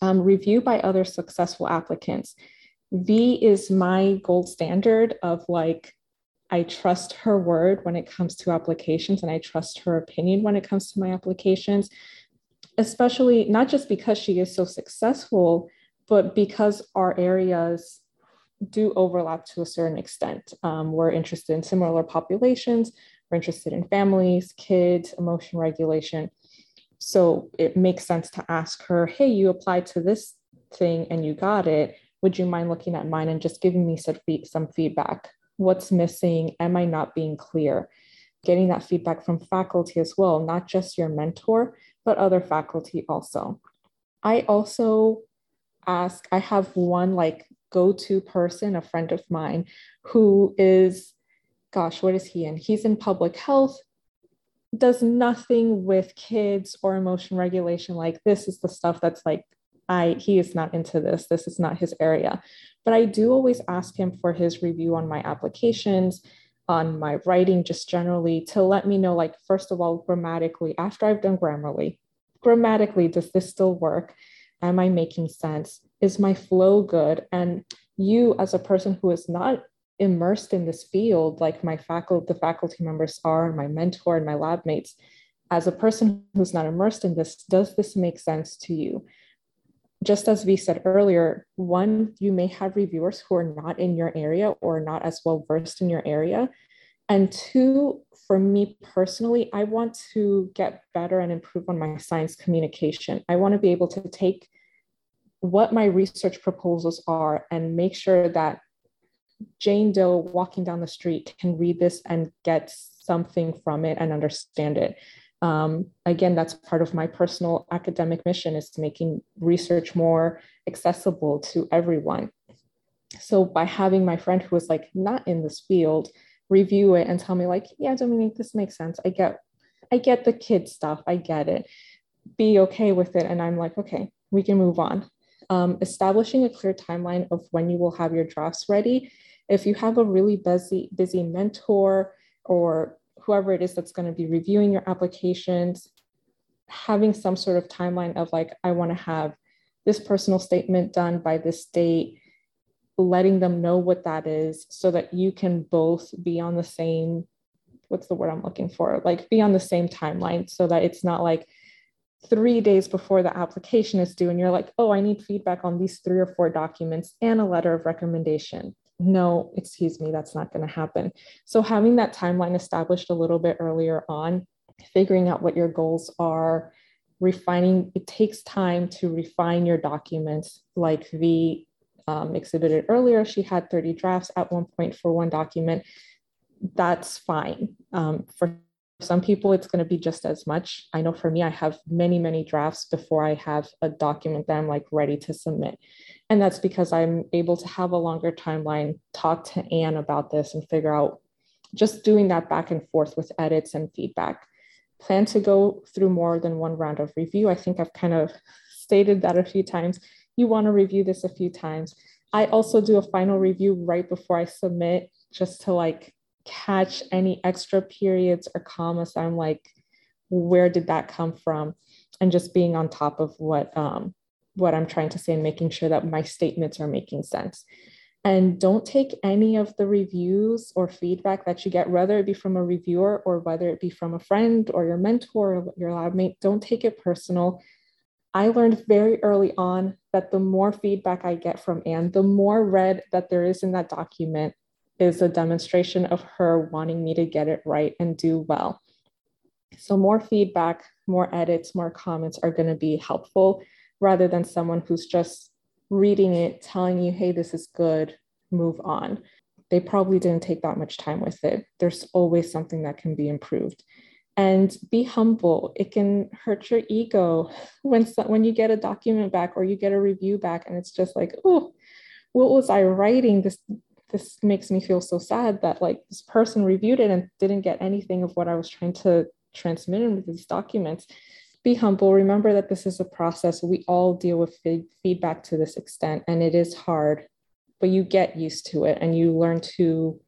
Um, review by other successful applicants. V is my gold standard of like I trust her word when it comes to applications and I trust her opinion when it comes to my applications especially not just because she is so successful, but because our areas do overlap to a certain extent. Um, we're interested in similar populations, we're interested in families, kids, emotion regulation. So it makes sense to ask her, hey, you applied to this thing and you got it. Would you mind looking at mine and just giving me some, some feedback? What's missing? Am I not being clear? Getting that feedback from faculty as well, not just your mentor, but other faculty also. I also ask, I have one like go to person, a friend of mine, who is, gosh, what is he in? He's in public health, does nothing with kids or emotion regulation. Like, this is the stuff that's like, I he is not into this. This is not his area. But I do always ask him for his review on my applications, on my writing, just generally to let me know, like, first of all, grammatically, after I've done Grammarly, grammatically, does this still work? Am I making sense? Is my flow good? And you, as a person who is not immersed in this field, like my faculty, the faculty members are, my mentor and my lab mates, as a person who's not immersed in this, does this make sense to you? Just as we said earlier, one, you may have reviewers who are not in your area or not as well versed in your area. And two, for me personally, I want to get better and improve on my science communication. I want to be able to take what my research proposals are and make sure that Jane Doe walking down the street can read this and get something from it and understand it. Um, again, that's part of my personal academic mission is making research more accessible to everyone. So by having my friend who was like not in this field review it and tell me like, yeah, Dominique, this makes sense. I get, I get the kid stuff. I get it. Be okay with it. And I'm like, okay, we can move on. Um, establishing a clear timeline of when you will have your drafts ready. If you have a really busy, busy mentor or whoever it is that's going to be reviewing your applications, having some sort of timeline of like, I want to have this personal statement done by this date, letting them know what that is so that you can both be on the same, what's the word I'm looking for? Like be on the same timeline so that it's not like three days before the application is due and you're like, oh, I need feedback on these three or four documents and a letter of recommendation no, excuse me, that's not going to happen. So having that timeline established a little bit earlier on, figuring out what your goals are, refining, it takes time to refine your documents. Like V um, exhibited earlier, she had 30 drafts at one point for one document. That's fine. Um, for some people, it's going to be just as much. I know for me, I have many, many drafts before I have a document that I'm like ready to submit. And that's because I'm able to have a longer timeline, talk to Anne about this and figure out just doing that back and forth with edits and feedback. Plan to go through more than one round of review. I think I've kind of stated that a few times. You want to review this a few times. I also do a final review right before I submit just to like catch any extra periods or commas. I'm like, where did that come from? And just being on top of what um, what I'm trying to say and making sure that my statements are making sense. And don't take any of the reviews or feedback that you get, whether it be from a reviewer or whether it be from a friend or your mentor or your lab mate, don't take it personal. I learned very early on that the more feedback I get from Anne, the more red that there is in that document is a demonstration of her wanting me to get it right and do well. So, more feedback, more edits, more comments are going to be helpful rather than someone who's just reading it, telling you, hey, this is good, move on. They probably didn't take that much time with it. There's always something that can be improved. And be humble. It can hurt your ego [LAUGHS] when, when you get a document back or you get a review back, and it's just like, oh, what was I writing? This this makes me feel so sad that like this person reviewed it and didn't get anything of what I was trying to transmit in these documents be humble. Remember that this is a process. We all deal with feedback to this extent, and it is hard, but you get used to it and you learn to,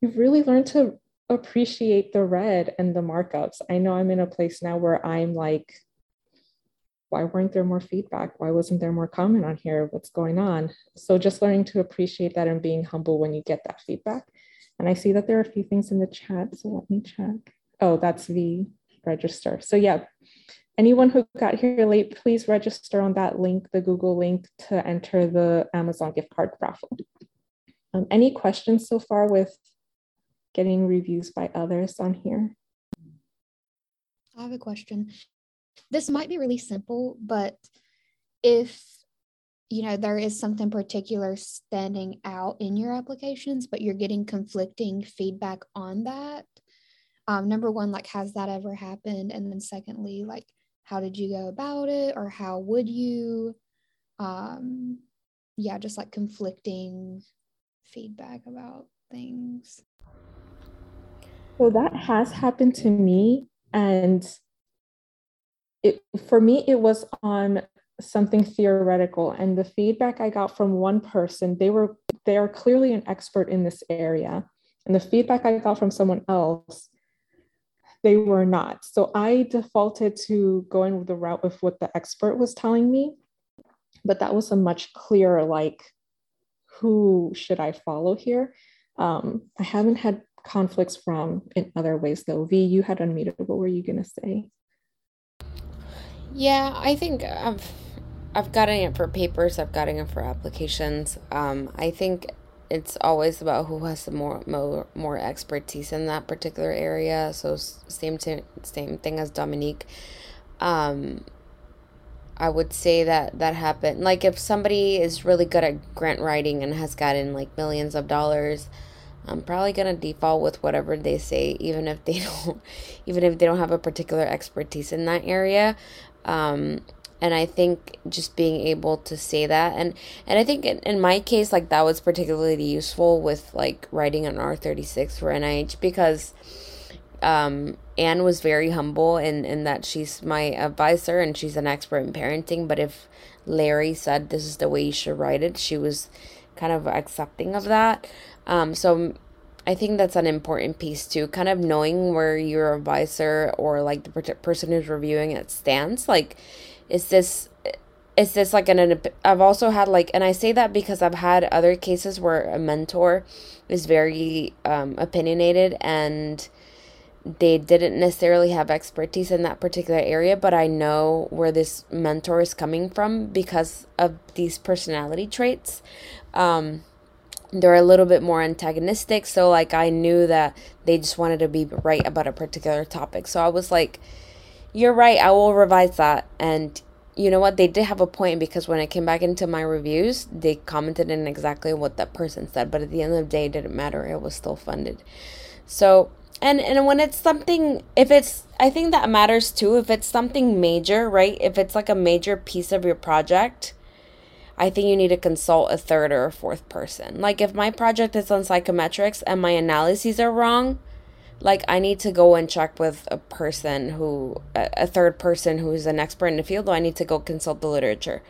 you've really learn to appreciate the red and the markups. I know I'm in a place now where I'm like, why weren't there more feedback? Why wasn't there more comment on here? What's going on? So just learning to appreciate that and being humble when you get that feedback. And I see that there are a few things in the chat, so let me check. Oh, that's the register. So yeah, anyone who got here late, please register on that link, the Google link to enter the Amazon gift card raffle. Um, any questions so far with getting reviews by others on here? I have a question. This might be really simple, but if you know there is something particular standing out in your applications, but you're getting conflicting feedback on that, um, number one, like has that ever happened? And then secondly, like how did you go about it or how would you um yeah just like conflicting feedback about things so that has happened to me and it for me it was on something theoretical and the feedback i got from one person they were they are clearly an expert in this area and the feedback i got from someone else they were not. So I defaulted to going with the route of what the expert was telling me. but that was a much clearer like who should I follow here? Um, I haven't had conflicts from in other ways though. V, you had unmuted. What were you gonna say? Yeah, I think I've I've gotten it for papers. I've gotten it for applications. Um, I think it's always about who has the more more more expertise in that particular area. So same to, same thing as Dominique. Um, I would say that that happened. Like if somebody is really good at grant writing and has gotten like millions of dollars, I'm probably gonna default with whatever they say, even if they [LAUGHS] don't, even if they don't have a particular expertise in that area. Um, and I think just being able to say that, and and I think in, in my case, like that was particularly useful with like writing an R thirty six for NIH because um, Anne was very humble in, in that she's my advisor and she's an expert in parenting. But if Larry said this is the way you should write it, she was kind of accepting of that. Um, so I think that's an important piece too, kind of knowing where your advisor or like the person who's reviewing it stands. Like, is this is this like an I've also had like and I say that because I've had other cases where a mentor is very um, opinionated and they didn't necessarily have expertise in that particular area, but I know where this mentor is coming from because of these personality traits. Um, they're a little bit more antagonistic, so like I knew that they just wanted to be right about a particular topic. So I was like, "You're right. I will revise that." And you know what? They did have a point because when I came back into my reviews, they commented in exactly what that person said. But at the end of the day, it didn't matter. It was still funded. So and and when it's something if it's i think that matters too if it's something major right if it's like a major piece of your project i think you need to consult a third or a fourth person. Like if my project is on psychometrics and my analyses are wrong like i need to go and check with a person who a third person who's an expert in the field or i need to go consult the literature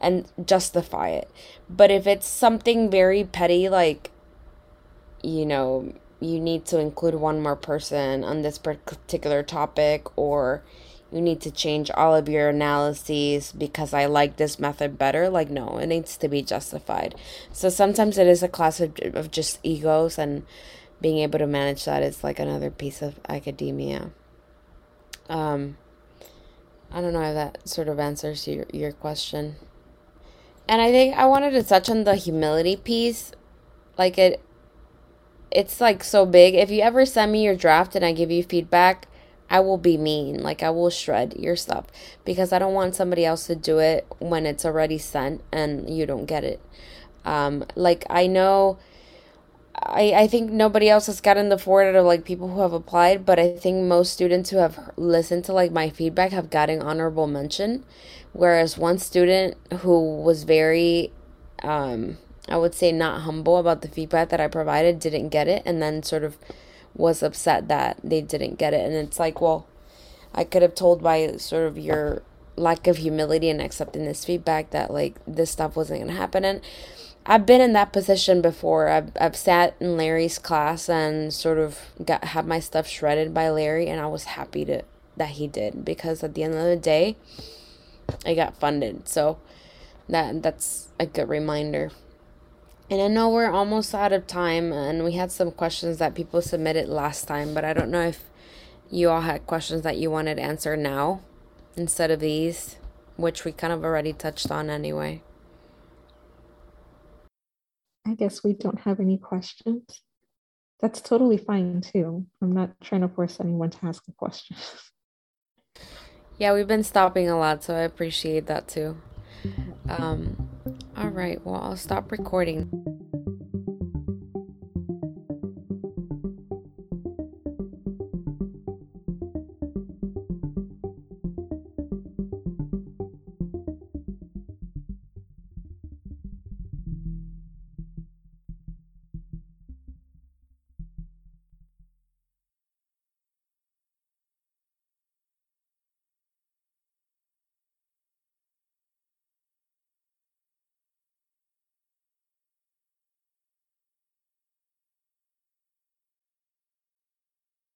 and justify it. But if it's something very petty like you know you need to include one more person on this particular topic or you need to change all of your analyses because I like this method better. Like, no, it needs to be justified. So sometimes it is a class of, of just egos, and being able to manage that is like another piece of academia. Um, I don't know if that sort of answers your, your question. And I think I wanted to touch on the humility piece. Like, it, it's like so big. If you ever send me your draft and I give you feedback, I will be mean. Like I will shred your stuff because I don't want somebody else to do it when it's already sent and you don't get it. Um, like I know I, I think nobody else has gotten the Ford of like people who have applied, but I think most students who have listened to like my feedback have gotten honorable mention. Whereas one student who was very um I would say not humble about the feedback that I provided, didn't get it, and then sort of was upset that they didn't get it. And it's like, well, I could have told by sort of your lack of humility and accepting this feedback that like this stuff wasn't gonna happen. And I've been in that position before. I've I've sat in Larry's class and sort of got had my stuff shredded by Larry, and I was happy to that he did because at the end of the day, I got funded. So that that's a good reminder. And I know we're almost out of time, and we had some questions that people submitted last time, but I don't know if you all had questions that you wanted answered now instead of these, which we kind of already touched on anyway. I guess we don't have any questions. That's totally fine too. I'm not trying to force anyone to ask a question. yeah, we've been stopping a lot, so I appreciate that too. Um, all right, well, I'll stop recording.